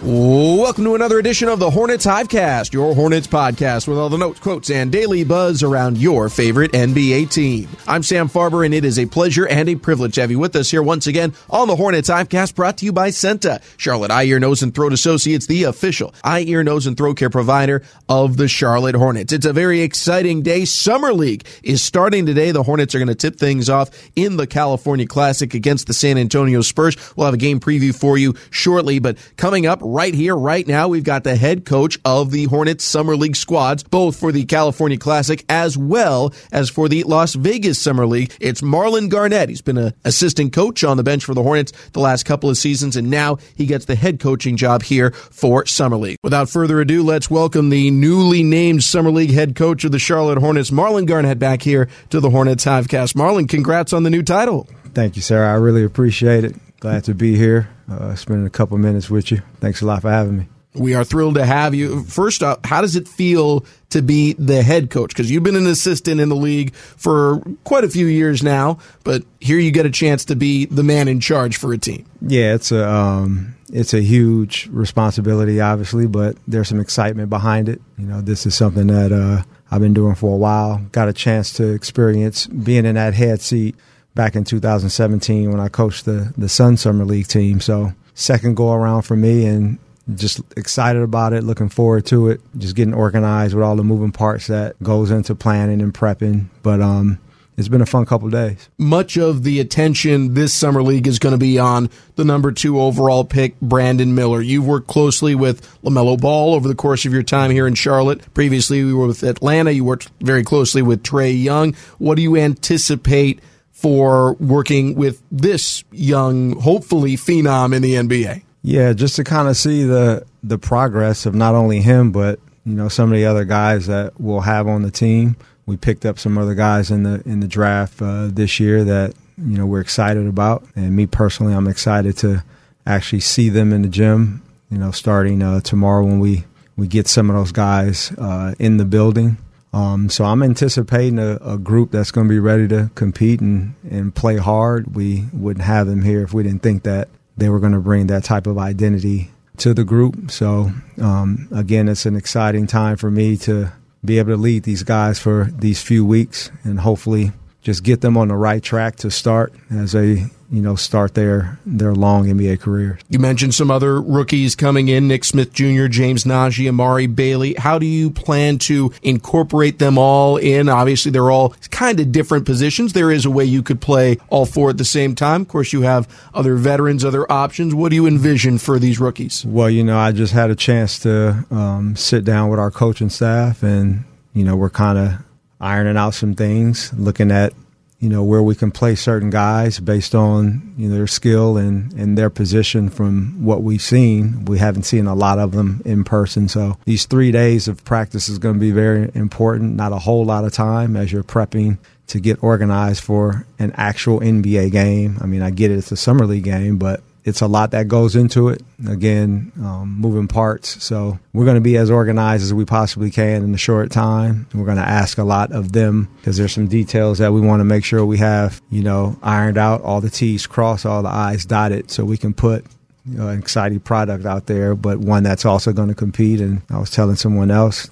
Welcome to another edition of the Hornets Hivecast, your Hornets podcast with all the notes, quotes, and daily buzz around your favorite NBA team. I'm Sam Farber, and it is a pleasure and a privilege to have you with us here once again on the Hornets Hivecast, brought to you by CEENTA, Charlotte Eye, Ear, Nose, and Throat Associates, the official eye, ear, nose, and throat care provider of the Charlotte Hornets. It's a very exciting day. Summer League is starting today. The Hornets are going to tip things off in the California Classic against the San Antonio Spurs. We'll have a game preview for you shortly, but coming up right here, right now, we've got the head coach of the Hornets Summer League squads, both for the California Classic as well as for the Las Vegas Summer League. It's Marlon Garnett. He's been an assistant coach on the bench for the Hornets the last couple of seasons, and now he gets the head coaching job here for Summer League. Without further ado, let's welcome the newly named Summer League head coach of the Charlotte Hornets, Marlon Garnett, back here to the Hornets Hivecast. Marlon, congrats on the new title. Thank you, Sarah. I really appreciate it. Glad to be here, uh, spending a couple minutes with you. Thanks a lot for having me. We are thrilled to have you. First up, how does it feel to be the head coach? Because you've been an assistant in the league for quite a few years now, but here you get a chance to be the man in charge for a team. Yeah, it's a um, it's a huge responsibility, obviously, but there's some excitement behind it. You know, this is something that uh, I've been doing for a while. Got a chance to experience being in that head seat back in 2017 when I coached the the Sun Summer League team. So second go around for me, and just excited about it. Looking forward to it. Just getting organized with all the moving parts that goes into planning and prepping. But um, it's been a fun couple days. Much of the attention this summer league is going to be on the number two overall pick, Brandon Miller. You've worked closely with LaMelo Ball over the course of your time here in Charlotte. Previously, we were with Atlanta. You worked very closely with Trae Young. What do you anticipate for working with this young, hopefully, phenom in the NBA? Yeah, just to kind of see the the progress of not only him, but you know some of the other guys that we'll have on the team. We picked up some other guys in the in the draft uh, this year that you know we're excited about, and me personally, I'm excited to actually see them in the gym. You know, starting uh, tomorrow when we we get some of those guys uh, in the building. Um, so I'm anticipating a, a group that's going to be ready to compete and, and play hard. We wouldn't have them here if we didn't think that they were going to bring that type of identity to the group. So um, again, it's an exciting time for me to be able to lead these guys for these few weeks and hopefully just get them on the right track to start as they you know start their their long NBA career. You mentioned some other rookies coming in: Nick Smith Jr., James Nnaji, Amari Bailey. How do you plan to incorporate them all in? Obviously, they're all kind of different positions. There is a way you could play all four at the same time. Of course, you have other veterans, other options. What do you envision for these rookies? Well, you know, I just had a chance to um, sit down with our coaching staff, and you know, we're kind of ironing out some things, looking at you know where we can play certain guys based on you know their skill and and their position from what we've seen. We haven't seen a lot of them in person. So these 3 days of practice is going to be very important. Not a whole lot of time as you're prepping to get organized for an actual NBA game. I mean I get it it's a summer league game but it's a lot that goes into it. Again, um, moving parts. So we're going to be as organized as we possibly can in a short time. We're going to ask a lot of them because there's some details that we want to make sure we have, you know, ironed out, all the T's crossed, all the I's dotted, so we can put you know, an exciting product out there, but one that's also going to compete. And I was telling someone else,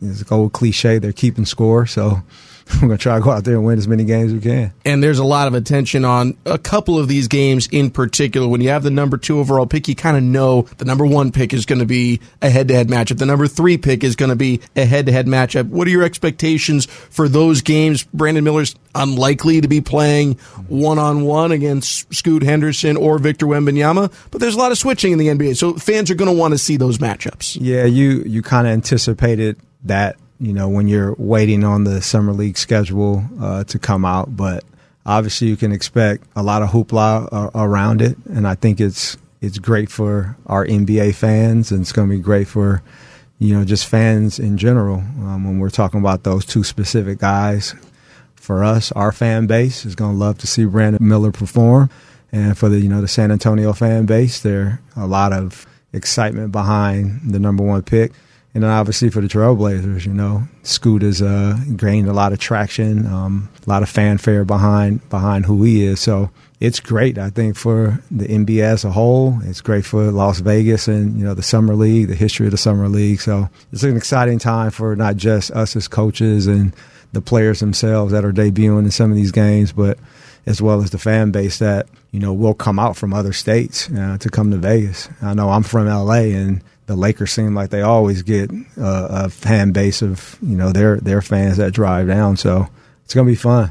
it's an old cliche, they're keeping score. So we're going to try to go out there and win as many games as we can. And there's a lot of attention on a couple of these games in particular. When you have the number two overall pick, you kind of know the number one pick is going to be a head to head matchup. The number three pick is going to be a head to head matchup. What are your expectations for those games? Brandon Miller's unlikely to be playing one on one against Scoot Henderson or Victor Wembanyama, but there's a lot of switching in the NBA. So fans are going to want to see those matchups. Yeah, you, you kind of anticipated that you know, when you're waiting on the summer league schedule uh, to come out. But obviously, you can expect a lot of hoopla uh, around it, and I think it's it's great for our NBA fans, and it's going to be great for you know just fans in general. Um, when we're talking about those two specific guys, for us, our fan base is going to love to see Brandon Miller perform, and for the you know the San Antonio fan base, there a lot of excitement behind the number one pick. And then obviously for the Trailblazers, you know, Scoot has uh, gained a lot of traction, um, a lot of fanfare behind behind who he is. So it's great, I think, for the NBA as a whole. It's great for Las Vegas and you know the summer league, the history of the summer league. So it's an exciting time for not just us as coaches and the players themselves that are debuting in some of these games, but as well as the fan base that you know will come out from other states uh, to come to Vegas. I know I'm from LA, and the Lakers seem like they always get a fan base of you know their their fans that drive down. So it's gonna be fun.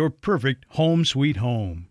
perfect home sweet home.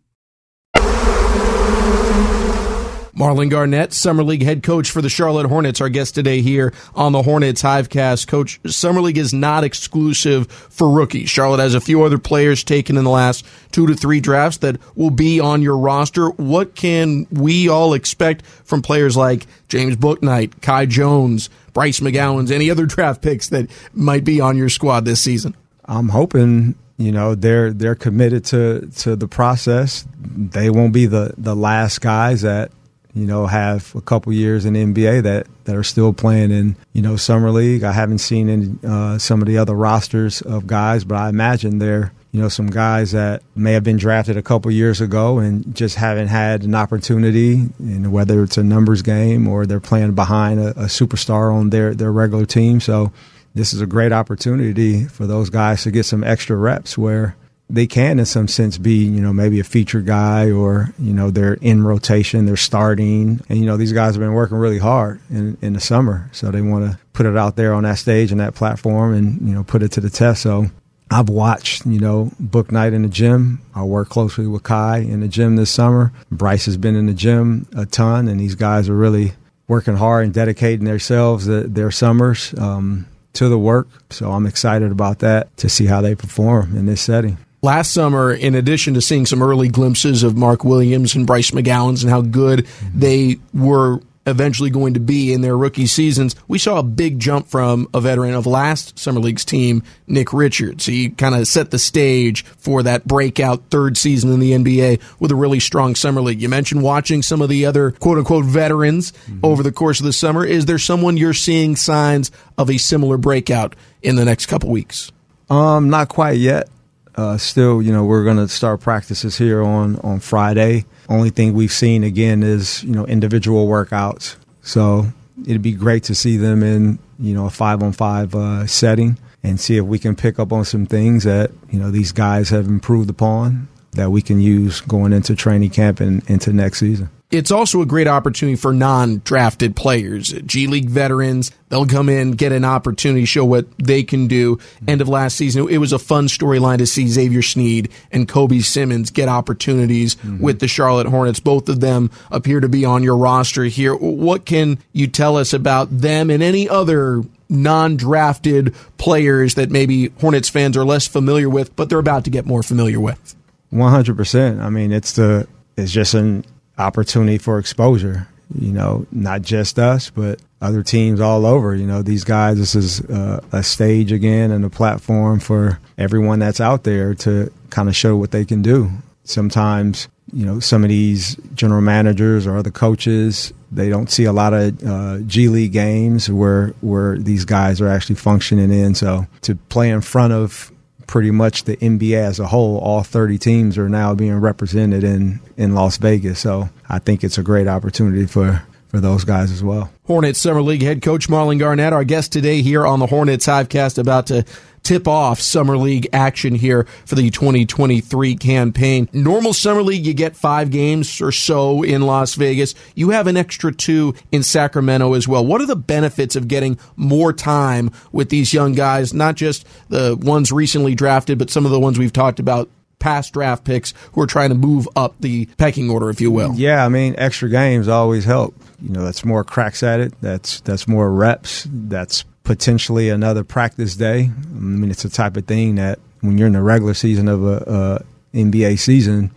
Marlon Garnett, Summer League head coach for the Charlotte Hornets, our guest today here on the Hornets Hivecast. Coach, Summer League is not exclusive for rookies. Charlotte has a few other players taken in the last two to three drafts that will be on your roster. What can we all expect from players like James Bouknight, Kai Jones, Bryce McGowens, any other draft picks that might be on your squad this season? I'm hoping you know they're they're committed to to the process. They won't be the the last guys that you know have a couple years in NBA that that are still playing in you know summer league. I haven't seen any, uh, some of the other rosters of guys, but I imagine they're you know some guys that may have been drafted a couple years ago and just haven't had an opportunity. And whether it's a numbers game or they're playing behind a, a superstar on their their regular team, so this is a great opportunity for those guys to get some extra reps where they can in some sense be you know maybe a feature guy or you know they're in rotation they're starting and you know these guys have been working really hard in, in the summer so they want to put it out there on that stage and that platform and you know put it to the test so I've watched, you know, Bouknight in the gym. I work closely with Kai in the gym this summer. Bryce has been in the gym a ton, and these guys are really working hard and dedicating themselves, uh, their summers, um, to the work. So I'm excited about that to see how they perform in this setting. Last summer, in addition to seeing some early glimpses of Mark Williams and Bryce McGowens and how good they were eventually going to be in their rookie seasons, we saw a big jump from a veteran of last Summer League's team, Nick Richards. He kind of set the stage for that breakout third season in the NBA with a really strong Summer League. You mentioned watching some of the other quote unquote veterans mm-hmm. over the course of the summer. Is there someone you're seeing signs of a similar breakout in the next couple weeks? Um, not quite yet. Uh, still, you know, we're going to start practices here on on Friday. Only thing we've seen again is you know individual workouts. So it'd be great to see them in you know a five on five uh, setting and see if we can pick up on some things that you know these guys have improved upon that we can use going into training camp and into next season it's also a great opportunity for non-drafted players, G League veterans. They'll come in, get an opportunity, show what they can do. End of last season, it was a fun storyline to see Xavier Sneed and Kobe Simmons get opportunities mm-hmm. with the Charlotte Hornets. Both of them appear to be on your roster here. What can you tell us about them and any other non-drafted players that maybe Hornets fans are less familiar with, but they're about to get more familiar with? One hundred percent. I mean, it's the it's just an opportunity for exposure. You know, not just us, but other teams all over. You know, these guys, this is uh, a stage again and a platform for everyone that's out there to kind of show what they can do. Sometimes, you know, some of these general managers or other coaches, they don't see a lot of uh, G League games where where these guys are actually functioning in. So to play in front of pretty much the NBA as a whole, all 30 teams are now being represented in, in Las Vegas. So I think it's a great opportunity for, for those guys as well. Hornets Summer League head coach Marlon Garnett, our guest today here on the Hornets Hivecast, about to tip off Summer League action here for the 2023 campaign. Normal Summer League, you get five games or so in Las Vegas. You have an extra two in Sacramento as well. What are the benefits of getting more time with these young guys, not just the ones recently drafted, but some of the ones we've talked about past draft picks who are trying to move up the pecking order, if you will. Yeah, I mean, extra games always help. You know, that's more cracks at it. That's that's more reps. That's potentially another practice day. I mean, it's the type of thing that when you're in the regular season of a, a NBA season,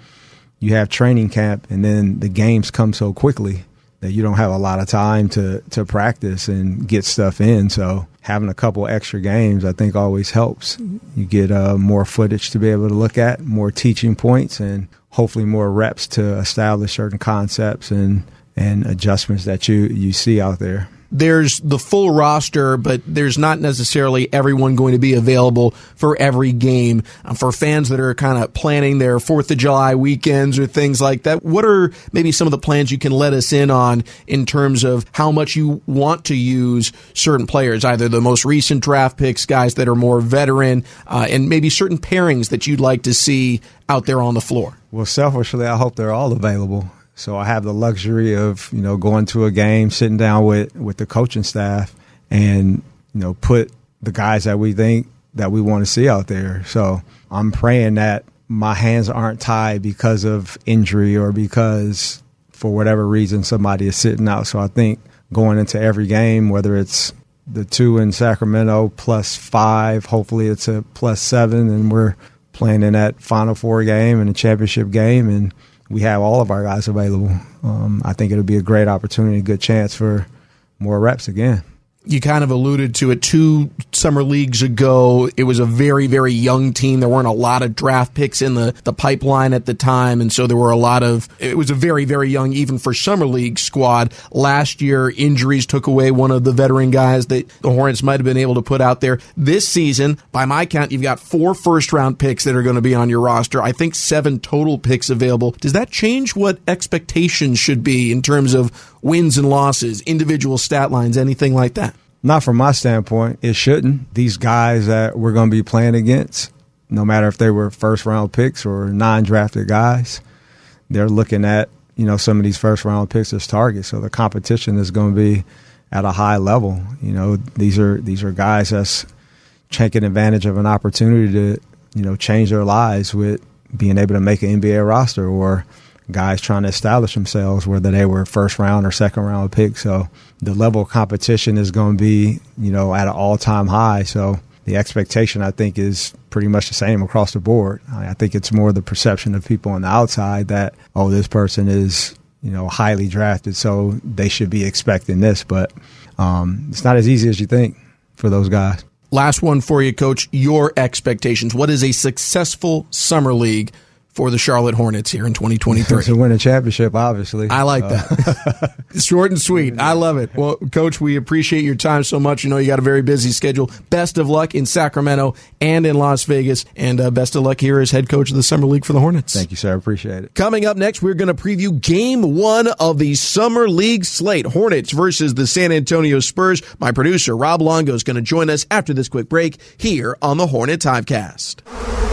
you have training camp, and then the games come so quickly that you don't have a lot of time to to practice and get stuff in. So having a couple extra games, I think, always helps. You get uh, more footage to be able to look at, more teaching points, and hopefully more reps to establish certain concepts and and adjustments that you you see out there there's the full roster, but there's not necessarily everyone going to be available for every game. Uh, for fans that are kind of planning their Fourth of July weekends or things like that, what are maybe some of the plans you can let us in on in terms of how much you want to use certain players, either the most recent draft picks, guys that are more veteran, uh, and maybe certain pairings that you'd like to see out there on the floor? Well, selfishly, I hope they're all available. So I have the luxury of you know going to a game, sitting down with with the coaching staff, and you know put the guys that we think that we want to see out there. So I'm praying that my hands aren't tied because of injury or because for whatever reason somebody is sitting out. So I think going into every game, whether it's the two in Sacramento plus five, hopefully it's a plus seven, and we're playing in that Final Four game and a championship game, and we have all of our guys available. Um, I think it'll be a great opportunity, a good chance for more reps again you kind of alluded to it two summer leagues ago. It was a very, very young team. There weren't a lot of draft picks in the, the pipeline at the time. And so there were a lot of, it was a very, very young, even for summer league squad. Last year, injuries took away one of the veteran guys that the Hornets might have been able to put out there. This season, by my count, you've got four first round picks that are going to be on your roster. I think seven total picks available. Does that change what expectations should be in terms of wins and losses, individual stat lines, anything like that? Not from my standpoint. It shouldn't. These guys that we're going to be playing against, no matter if they were first round picks or non drafted guys, they're looking at you know some of these first round picks as targets. So the competition is going to be at a high level. You know, these are these are guys that's taking advantage of an opportunity to, you know, change their lives with being able to make an NBA roster or guys trying to establish themselves, whether they were first round or second round pick. So the level of competition is going to be, you know, at an all time high. So the expectation, I think, is pretty much the same across the board. I think it's more the perception of people on the outside that, oh, this person is, you know, highly drafted, so they should be expecting this. But um, it's not as easy as you think for those guys. Last one for you, coach. Your expectations. What is a successful summer league for the Charlotte Hornets here in 2023. to win a championship, obviously. I like that. Short and sweet. I love it. Well, Coach, we appreciate your time so much. You know, you got a very busy schedule. Best of luck in Sacramento and in Las Vegas. And uh, best of luck here as head coach of the Summer League for the Hornets. Thank you, sir. I appreciate it. Coming up next, we're going to preview game one of the Summer League slate Hornets versus the San Antonio Spurs. My producer, Rob Longo, is going to join us after this quick break here on the Hornets Hivecast.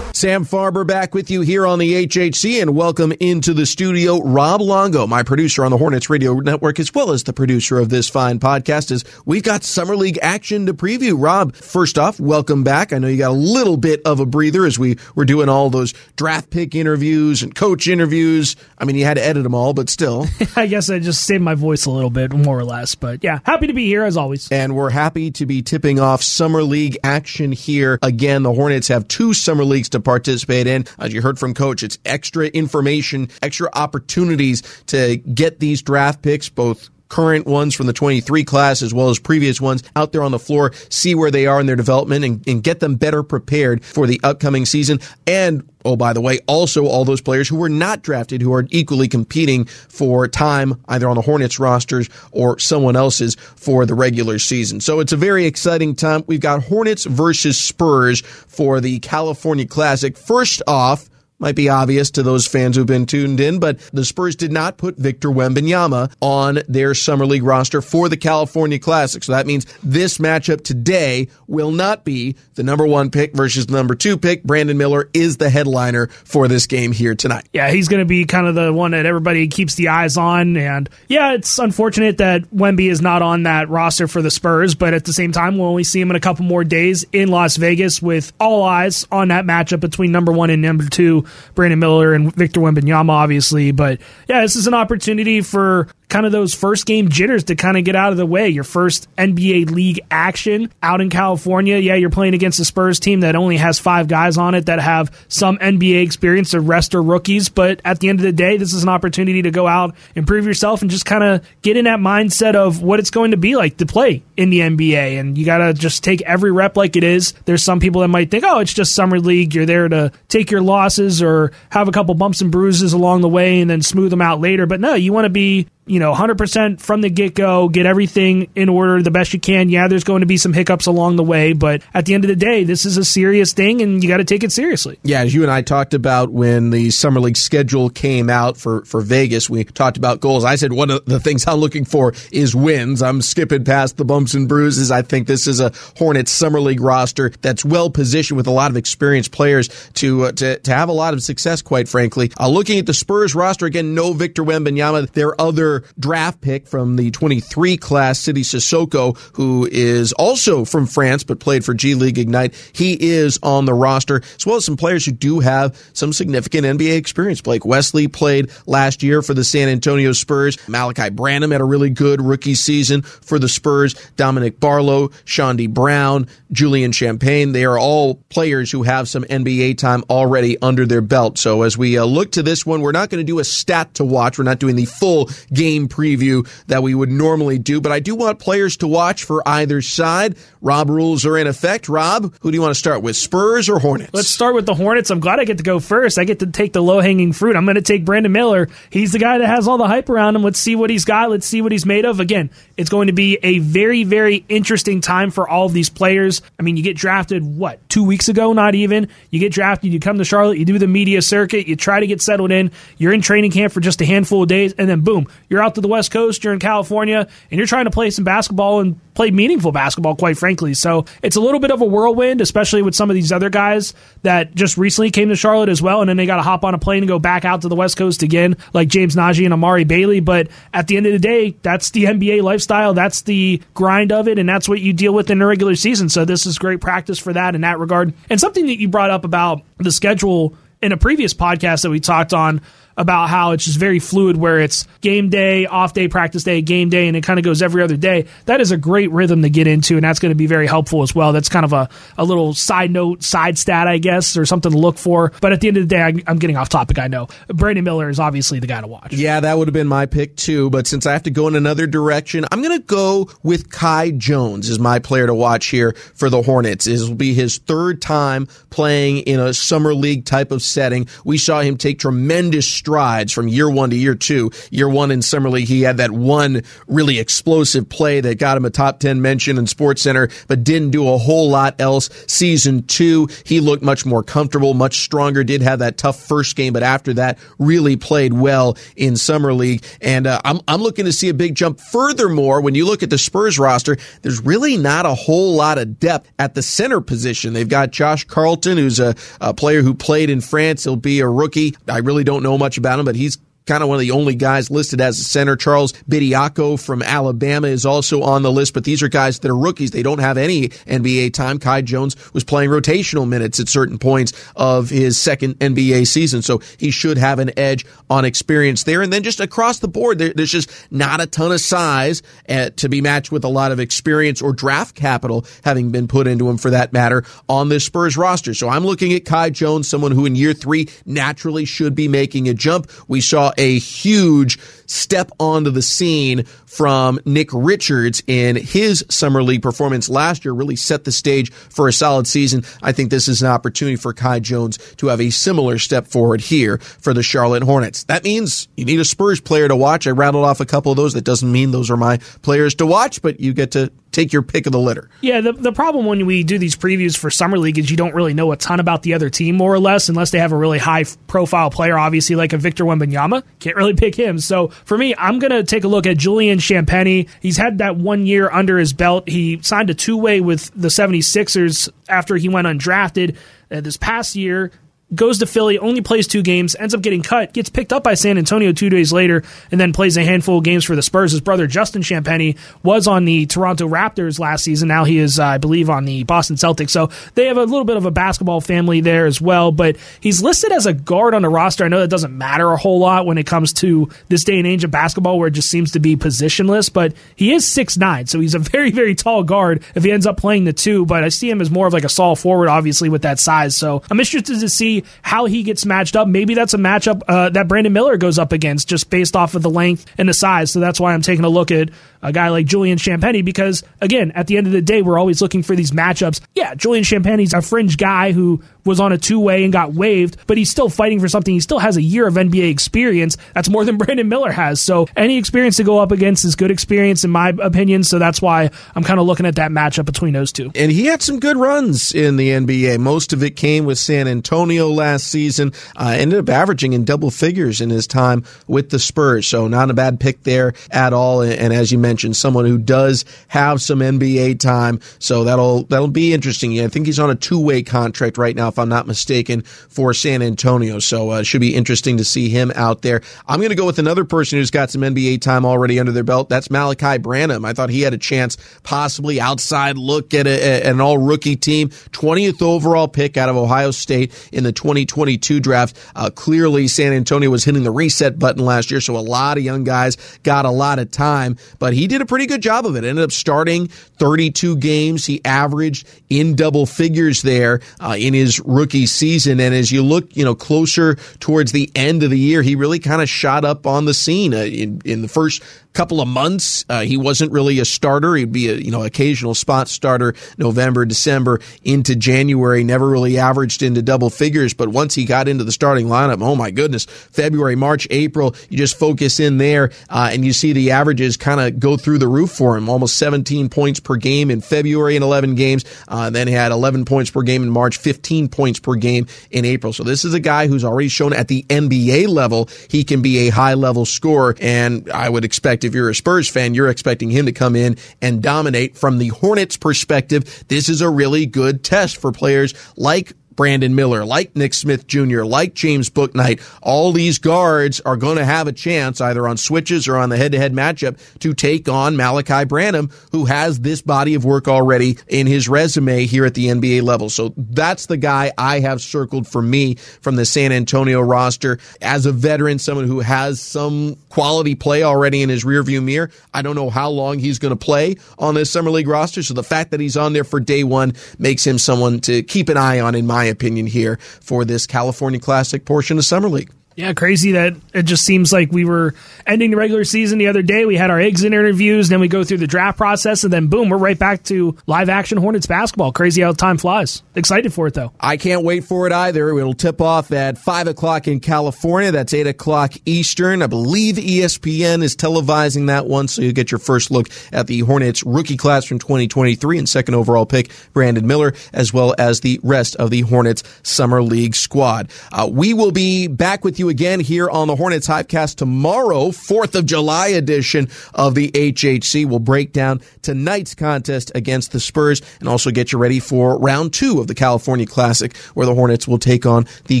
Sam Farber back with you here on the HHC and welcome into the studio Rob Longo, my producer on the Hornets Radio Network, as well as the producer of this fine podcast. As we've got Summer League action to preview. Rob, first off, welcome back. I know you got a little bit of a breather as we were doing all those draft pick interviews and coach interviews. I mean, you had to edit them all, but still. I guess I just saved my voice a little bit, more or less. But yeah, happy to be here as always. And we're happy to be tipping off Summer League action here. Again, the Hornets have two Summer Leagues to participate in. As you heard from Coach, it's extra information, extra opportunities to get these draft picks, both current ones from the 23 class as well as previous ones out there on the floor, see where they are in their development and, and get them better prepared for the upcoming season. And Oh, by the way, also all those players who were not drafted who are equally competing for time either on the Hornets rosters or someone else's for the regular season. So it's a very exciting time. We've got Hornets versus Spurs for the California Classic. First off, might be obvious to those fans who've been tuned in, but the Spurs did not put Victor Wembanyama on their Summer League roster for the California Classic. So that means this matchup today will not be the number one pick versus the number two pick. Brandon Miller is the headliner for this game here tonight. Yeah, he's going to be kind of the one that everybody keeps the eyes on. And yeah, it's unfortunate that Wemby is not on that roster for the Spurs, but at the same time, we'll only see him in a couple more days in Las Vegas with all eyes on that matchup between number one and number two Brandon Miller and Victor Wembanyama, obviously. But yeah, this is an opportunity for kind of those first game jitters to kind of get out of the way. Your first NBA league action out in California. Yeah, you're playing against a Spurs team that only has five guys on it that have some NBA experience. The rest are rookies. But at the end of the day, this is an opportunity to go out, improve yourself, and just kind of get in that mindset of what it's going to be like to play in the NBA. And you got to just take every rep like it is. There's some people that might think, oh, it's just summer league. You're there to take your losses or have a couple bumps and bruises along the way and then smooth them out later. But no, you want to be you know, 100% from the get go, get everything in order the best you can. Yeah, there's going to be some hiccups along the way, but at the end of the day, this is a serious thing and you got to take it seriously. Yeah, as you and I talked about when the Summer League schedule came out for, for Vegas, we talked about goals. I said one of the things I'm looking for is wins. I'm skipping past the bumps and bruises. I think this is a Hornets Summer League roster that's well positioned with a lot of experienced players to, uh, to, to have a lot of success, quite frankly. Uh, looking at the Spurs roster, again, no Victor Wembanyama. Their other draft pick from the 23 class, Sidy Cissoko, who is also from France but played for G League Ignite. He is on the roster, as well as some players who do have some significant NBA experience. Blake Wesley played last year for the San Antonio Spurs. Malachi Branham had a really good rookie season for the Spurs. Dominic Barlow, Chaundee Brown, Julian Champagnie, they are all players who have some NBA time already under their belt. So as we uh, look to this one, we're not going to do a stat to watch. We're not doing the full game preview that we would normally do, but I do want players to watch for either side. Rob rules are in effect. Rob, who do you want to start with, Spurs or Hornets? Let's start with the Hornets. I'm glad I get to go first. I get to take the low hanging fruit. I'm going to take Brandon Miller. He's the guy that has all the hype around him. Let's see what he's got. Let's see what he's made of. Again, it's going to be a very, very interesting time for all of these players. I mean, you get drafted, what, two weeks ago? Not even. You get drafted, you come to Charlotte, you do the media circuit, you try to get settled in, you're in training camp for just a handful of days, and then boom, you're out to the West Coast, you're in California, and you're trying to play some basketball and play meaningful basketball, quite frankly. So it's a little bit of a whirlwind, especially with some of these other guys that just recently came to Charlotte as well, and then they got to hop on a plane and go back out to the West Coast again, like James Nnaji and Amari Bailey. But at the end of the day, that's the NBA lifestyle. That's the grind of it, and that's what you deal with in the regular season. So this is great practice for that in that regard. And something that you brought up about the schedule in a previous podcast that we talked on about how it's just very fluid where it's game day, off day, practice day, game day, and it kind of goes every other day. That is a great rhythm to get into, and that's going to be very helpful as well. That's kind of a, a little side note, side stat, I guess, or something to look for. But at the end of the day, I, I'm getting off topic, I know. Brandon Miller is obviously the guy to watch. Yeah, that would have been my pick too, but since I have to go in another direction, I'm going to go with Kai Jones as my player to watch here for the Hornets. This will be his third time playing in a summer league type of setting. We saw him take tremendous strides from year one to year two. Year one in summer league, he had that one really explosive play that got him a top 10 mention in Sports Center, but didn't do a whole lot else. Season two, he looked much more comfortable, much stronger, did have that tough first game, but after that, really played well in summer league. And uh, I'm, I'm looking to see a big jump. Furthermore, when you look at the Spurs roster, there's really not a whole lot of depth at the center position. They've got Josh Carlton, who's a, a player who played in France. He'll be a rookie. I really don't know much him, but he's kind of one of the only guys listed as a center. Charles Bediako from Alabama is also on the list, but these are guys that are rookies. They don't have any NBA time. Kai Jones was playing rotational minutes at certain points of his second NBA season, so he should have an edge on experience there. And then just across the board, there, there's just not a ton of size uh, to be matched with a lot of experience or draft capital having been put into him for that matter on this Spurs roster. So I'm looking at Kai Jones, someone who in year three naturally should be making a jump. We saw a huge step onto the scene from Nick Richards in his summer league performance last year really set the stage for a solid season. I think this is an opportunity for Kai Jones to have a similar step forward here for the Charlotte Hornets. That means you need a Spurs player to watch. I rattled off a couple of those. That doesn't mean those are my players to watch, but you get to take your pick of the litter. Yeah, the, the problem when we do these previews for Summer League is you don't really know a ton about the other team, more or less, unless they have a really high profile player, obviously, like a Victor Wembanyama. Can't really pick him. So for me, I'm going to take a look at Julian Champagnie. He's had that one year under his belt. He signed a two way with the 76ers after he went undrafted. Uh, this past year, goes to Philly, only plays two games, ends up getting cut, gets picked up by San Antonio two days later, and then plays a handful of games for the Spurs. His brother Justin Champagnie was on the Toronto Raptors last season. Now he is, uh, I believe, on the Boston Celtics. So they have a little bit of a basketball family there as well. But he's listed as a guard on the roster. I know that doesn't matter a whole lot when it comes to this day and age of basketball where it just seems to be positionless, but he is six nine, so he's a very, very tall guard if he ends up playing the two. But I see him as more of like a solid forward, obviously, with that size. So I'm interested to see how he gets matched up. Maybe that's a matchup uh, that Brandon Miller goes up against just based off of the length and the size. So that's why I'm taking a look at a guy like Julian Champagnie because, again, at the end of the day, we're always looking for these matchups. Yeah, Julian Champagnie's a fringe guy who was on a two way and got waived, but he's still fighting for something. He still has a year of NBA experience. That's more than Brandon Miller has. So any experience to go up against is good experience, in my opinion. So that's why I'm kind of looking at that matchup between those two. And he had some good runs in the NBA. Most of it came with San Antonio last season. Uh, ended up averaging in double figures in his time with the Spurs. So not a bad pick there at all. And as you mentioned, someone who does have some NBA time. So that'll that'll be interesting. I think he's on a two way contract right now if I'm not mistaken, for San Antonio. So uh, it should be interesting to see him out there. I'm going to go with another person who's got some NBA time already under their belt. That's Malachi Branham. I thought he had a chance, possibly outside look at, a, an all rookie team. 20th overall pick out of Ohio State in the 2022 draft. Uh, clearly, San Antonio was hitting the reset button last year, so a lot of young guys got a lot of time, but he did a pretty good job of it. Ended up starting 32 games. He averaged in double figures there uh, in his rookie season. And as you look, you know, closer towards the end of the year, he really kind of shot up on the scene uh, in, in the first couple of months. Uh, he wasn't really a starter. He'd be a you know occasional spot starter November, December into January. Never really averaged into double figures, but once he got into the starting lineup, oh my goodness, February, March, April, you just focus in there uh, and you see the averages kind of go through the roof for him. Almost 17 points per game in February in 11 games. Uh, then he had 11 points per game in March, 15 points per game in April. So this is a guy who's already shown at the NBA level he can be a high level scorer, and I would expect if you're a Spurs fan, you're expecting him to come in and dominate. From the Hornets perspective, this is a really good test for players like Brandon Miller, like Nick Smith Jr., like James Bouknight, all these guards are going to have a chance either on switches or on the head to head matchup to take on Malachi Branham, who has this body of work already in his resume here at the NBA level. So that's the guy I have circled for me from the San Antonio roster as a veteran, someone who has some quality play already in his rearview mirror. I don't know how long he's going to play on this Summer League roster. So the fact that he's on there for day one makes him someone to keep an eye on, in my opinion, here for this California Classic portion of Summer League. Yeah, crazy that it just seems like we were ending the regular season the other day. We had our exit interviews, then we go through the draft process, and then boom, we're right back to live action Hornets basketball. Crazy how time flies. Excited for it though. I can't wait for it either. It'll tip off at five o'clock in California. That's eight o'clock Eastern. I believe ESPN is televising that one, so you'll get your first look at the Hornets rookie class from 2023 and second overall pick Brandon Miller, as well as the rest of the Hornets summer league squad. Uh, we will be back with you again here on the Hornets Hivecast tomorrow, 4th of July edition of the HHC. We'll break down tonight's contest against the Spurs and also get you ready for round two of the California Classic, where the Hornets will take on the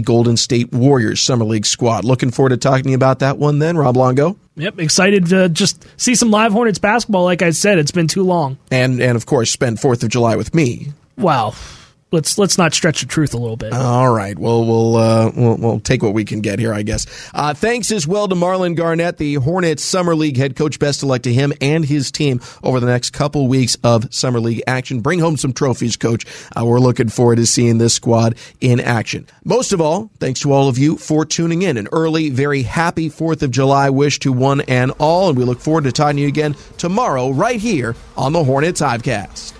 Golden State Warriors Summer League squad. Looking forward to talking about that one then, Rob Longo. Yep, excited to just see some live Hornets basketball. Like I said, it's been too long. And and of course, spend 4th of July with me. Wow let's let's not stretch the truth a little bit. All right. Well, we'll uh, we'll, we'll take what we can get here, I guess. Uh, thanks as well to Marlon Garnett, the Hornets Summer League head coach. Best of luck to him and his team over the next couple weeks of Summer League action. Bring home some trophies, coach. Uh, we're looking forward to seeing this squad in action. Most of all, thanks to all of you for tuning in. An early, very happy Fourth of July wish to one and all, and we look forward to talking to you again tomorrow, right here on the Hornets Hivecast.